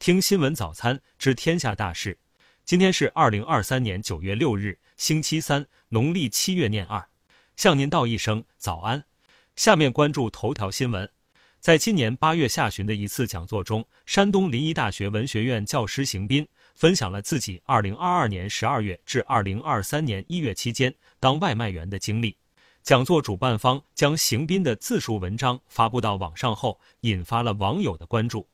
听新闻早餐知天下大事。今天是二零二三年九月六日，星期三，农历七月廿二。向您道一声早安。下面关注头条新闻。在今年八月下旬的一次讲座中，山东临沂大学文学院教师邢斌分享了自己二零二二年十二月至二零二三年一月期间当外卖员的经历。讲座主办方将邢斌的自述文章发布到网上后，引发了网友的关注。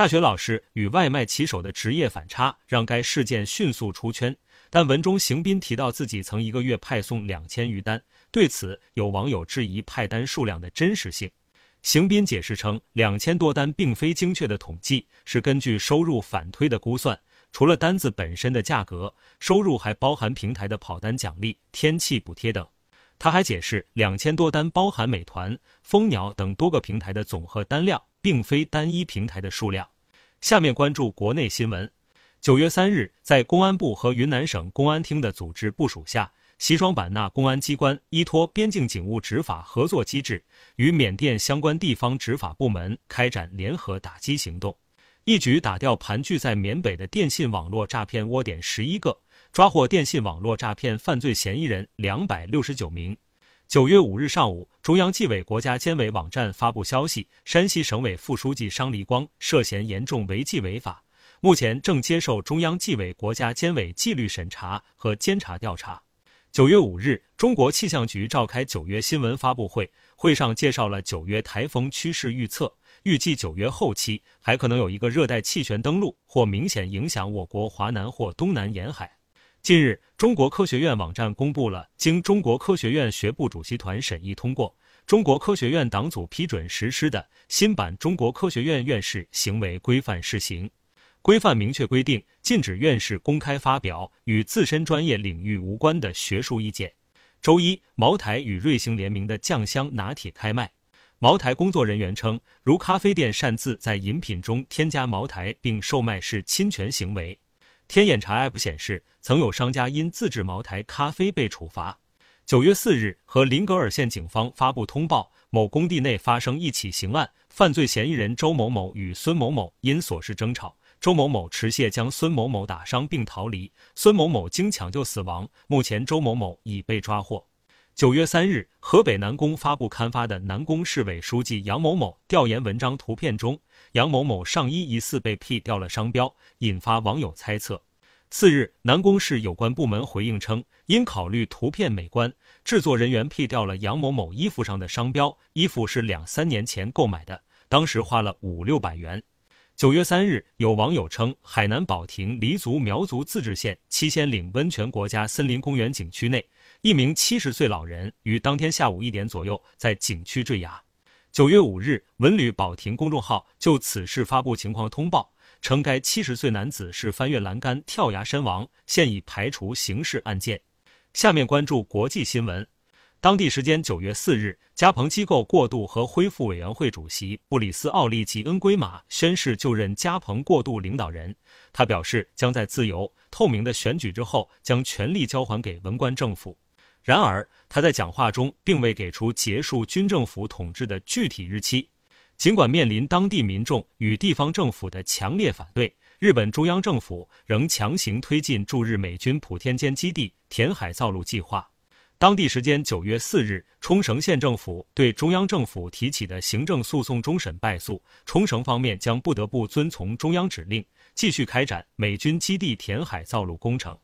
大学老师与外卖骑手的职业反差，让该事件迅速出圈。但文中邢斌提到自己曾一个月派送两千余单，对此有网友质疑派单数量的真实性。邢斌解释称，两千多单并非精确的统计，是根据收入反推的估算。除了单子本身的价格，收入还包含平台的跑单奖励、天气补贴等。他还解释，两千多单包含美团、蜂鸟等多个平台的总和单量，并非单一平台的数量。下面关注国内新闻。九月三日，在公安部和云南省公安厅的组织部署下，西双版纳公安机关依托边境警务执法合作机制，与缅甸相关地方执法部门开展联合打击行动，一举打掉盘踞在缅北的电信网络诈骗窝点十一个。抓获电信网络诈骗犯罪嫌疑人两百六十九名。九月五日上午，中央纪委国家监委网站发布消息，山西省委副书记商黎光涉嫌严重违纪违法，目前正接受中央纪委国家监委纪律审查和监察调查。九月五日，中国气象局召开九月新闻发布会，会上介绍了九月台风趋势预测，预计九月后期还可能有一个热带气旋登陆或明显影响我国华南或东南沿海。近日，中国科学院网站公布了经中国科学院学部主席团审议通过，中国科学院党组批准实施的新版《中国科学院院士行为规范》试行。规范明确规定，禁止院士公开发表与自身专业领域无关的学术意见。周一，茅台与瑞幸联名的酱香拿铁开卖。茅台工作人员称，如咖啡店擅自在饮品中添加茅台并售卖是侵权行为。天眼查 App 显示，曾有商家因自制茅台咖啡被处罚。九月四日，和林格尔县警方发布通报，某工地内发生一起刑案，犯罪嫌疑人周某某与孙某某因琐事争吵，周某某持械将孙某某打伤并逃离，孙某某经抢救死亡。目前，周某某已被抓获。九月三日，河北南宫发布刊发的南宫市委书记杨某某调研文章图片中，杨某某上衣疑似被 P 掉了商标，引发网友猜测。次日，南宫市有关部门回应称，因考虑图片美观，制作人员 P 掉了杨某某衣服上的商标，衣服是两三年前购买的，当时花了五六百元。九月三日，有网友称，海南保亭黎族苗族自治县七仙岭温泉国家森林公园景区内。一名七十岁老人于当天下午一点左右在景区坠崖。九月五日，文旅保亭公众号就此事发布情况通报，称该七十岁男子是翻越栏杆跳崖身亡，现已排除刑事案件。下面关注国际新闻。当地时间九月四日，加蓬机构过渡和恢复委员会主席布里斯奥利吉恩圭马宣誓就任加蓬过渡领导人。他表示，将在自由透明的选举之后，将权力交还给文官政府。然而，他在讲话中并未给出结束军政府统治的具体日期。尽管面临当地民众与地方政府的强烈反对，日本中央政府仍强行推进驻日美军普天间基地填海造陆计划。当地时间九月四日，冲绳县政府对中央政府提起的行政诉讼终审败诉，冲绳方面将不得不遵从中央指令，继续开展美军基地填海造陆工程。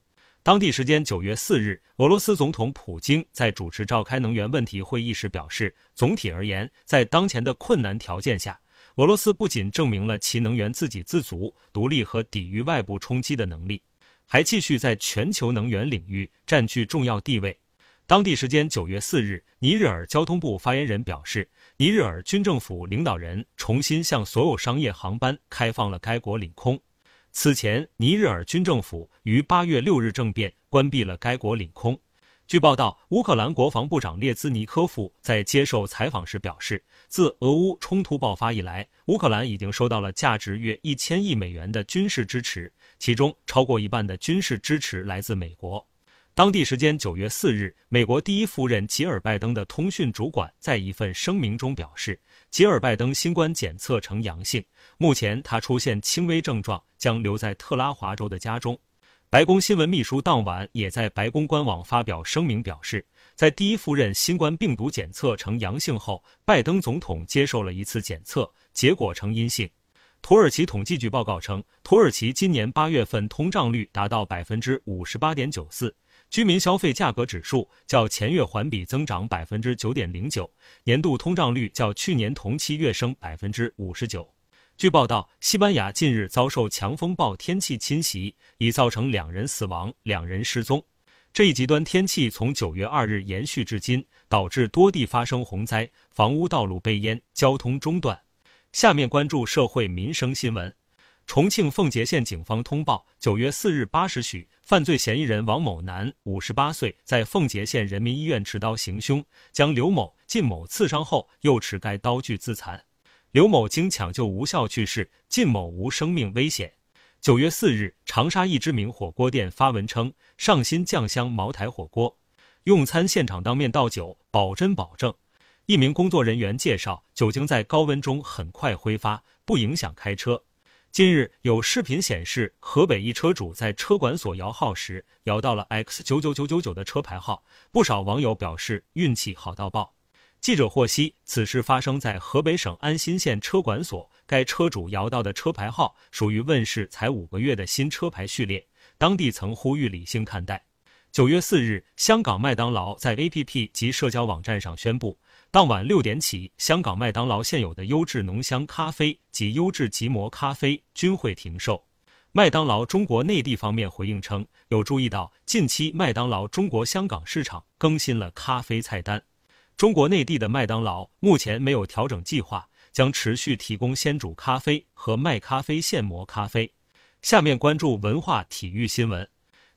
当地时间九月四日，俄罗斯总统普京在主持召开能源问题会议时表示，总体而言，在当前的困难条件下，俄罗斯不仅证明了其能源自给自足、独立和抵御外部冲击的能力，还继续在全球能源领域占据重要地位。当地时间九月四日，尼日尔交通部发言人表示，尼日尔军政府领导人重新向所有商业航班开放了该国领空。此前，尼日尔军政府于八月六日政变，关闭了该国领空。据报道，乌克兰国防部长列兹尼科夫在接受采访时表示，自俄乌冲突爆发以来，乌克兰已经收到了价值约一千亿美元的军事支持，其中超过一半的军事支持来自美国。当地时间九月四日，美国第一夫人吉尔拜登的通讯主管在一份声明中表示，吉尔拜登新冠检测呈阳性，目前他出现轻微症状，将留在特拉华州的家中。白宫新闻秘书当晚也在白宫官网发表声明，表示，在第一夫人新冠病毒检测呈阳性后，拜登总统接受了一次检测，结果呈阴性。土耳其统计局报告称，土耳其今年八月份通胀率达到百分之五十八点九四，居民消费价格指数较前月环比增长百分之九点零九，年度通胀率较去年同期跃升百分之五十九。据报道，西班牙近日遭受强风暴天气侵袭，已造成两人死亡、两人失踪。这一极端天气从九月二日延续至今，导致多地发生洪灾，房屋道路被淹，交通中断。下面关注社会民生新闻。重庆奉节县警方通报，九月四日八时许，犯罪嫌疑人王某男，五十八岁，在奉节县人民医院持刀行凶，将刘某、靳某刺伤后，又持该刀具自残。刘某经抢救无效去世，靳某无生命危险。九月四日，长沙一知名火锅店发文称，上新酱香茅台火锅，用餐现场当面倒酒，保真保证。一名工作人员介绍，酒精在高温中很快挥发，不影响开车。近日有视频显示，河北一车主在车管所摇号时，摇到了 X 九九九九九的车牌号，不少网友表示运气好到爆。记者获悉，此事发生在河北省安新县车管所。该车主摇到的车牌号属于问世才五个月的新车牌序列。当地曾呼吁理性看待。九月四日，香港麦当劳在 APP 及社交网站上宣布，当晚六点起，香港麦当劳现有的优质浓香咖啡及优质即磨咖啡均会停售。麦当劳中国内地方面回应称，有注意到近期麦当劳中国香港市场更新了咖啡菜单。中国内地的麦当劳目前没有调整计划，将持续提供鲜煮咖啡和麦咖啡现磨咖啡。下面关注文化体育新闻。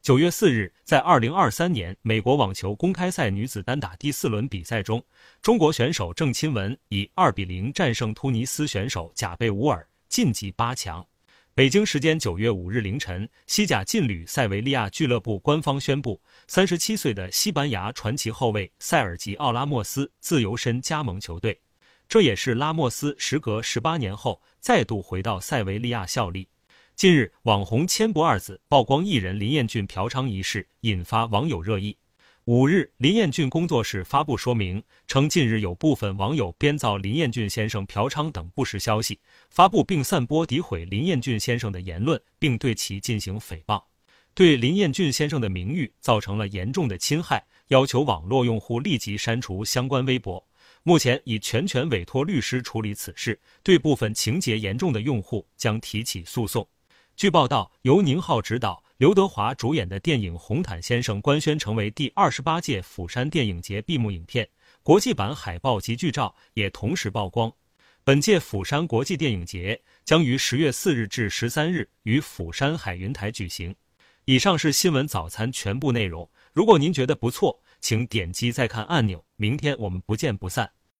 九月四日，在二零二三年美国网球公开赛女子单打第四轮比赛中，中国选手郑钦文以二比零战胜突尼斯选手贾贝乌尔，晋级八强。北京时间九月五日凌晨，西甲劲旅塞维利亚俱乐部官方宣布，三十七岁的西班牙传奇后卫塞尔吉奥·拉莫斯自由身加盟球队，这也是拉莫斯时隔十八年后再度回到塞维利亚效力。近日，网红千不二子曝光艺人林彦俊嫖娼一事，引发网友热议。五日，林彦俊工作室发布说明称，近日有部分网友编造林彦俊先生嫖娼等不实消息，发布并散播诋毁林彦俊先生的言论，并对其进行诽谤，对林彦俊先生的名誉造成了严重的侵害，要求网络用户立即删除相关微博。目前已全权委托律师处理此事，对部分情节严重的用户将提起诉讼。据报道，由宁浩执导。刘德华主演的电影《红毯先生》官宣成为第二十八届釜山电影节闭幕影片，国际版海报及剧照也同时曝光。本届釜山国际电影节将于十月四日至十三日于釜山海云台举行。以上是新闻早餐全部内容。如果您觉得不错，请点击再看按钮。明天我们不见不散。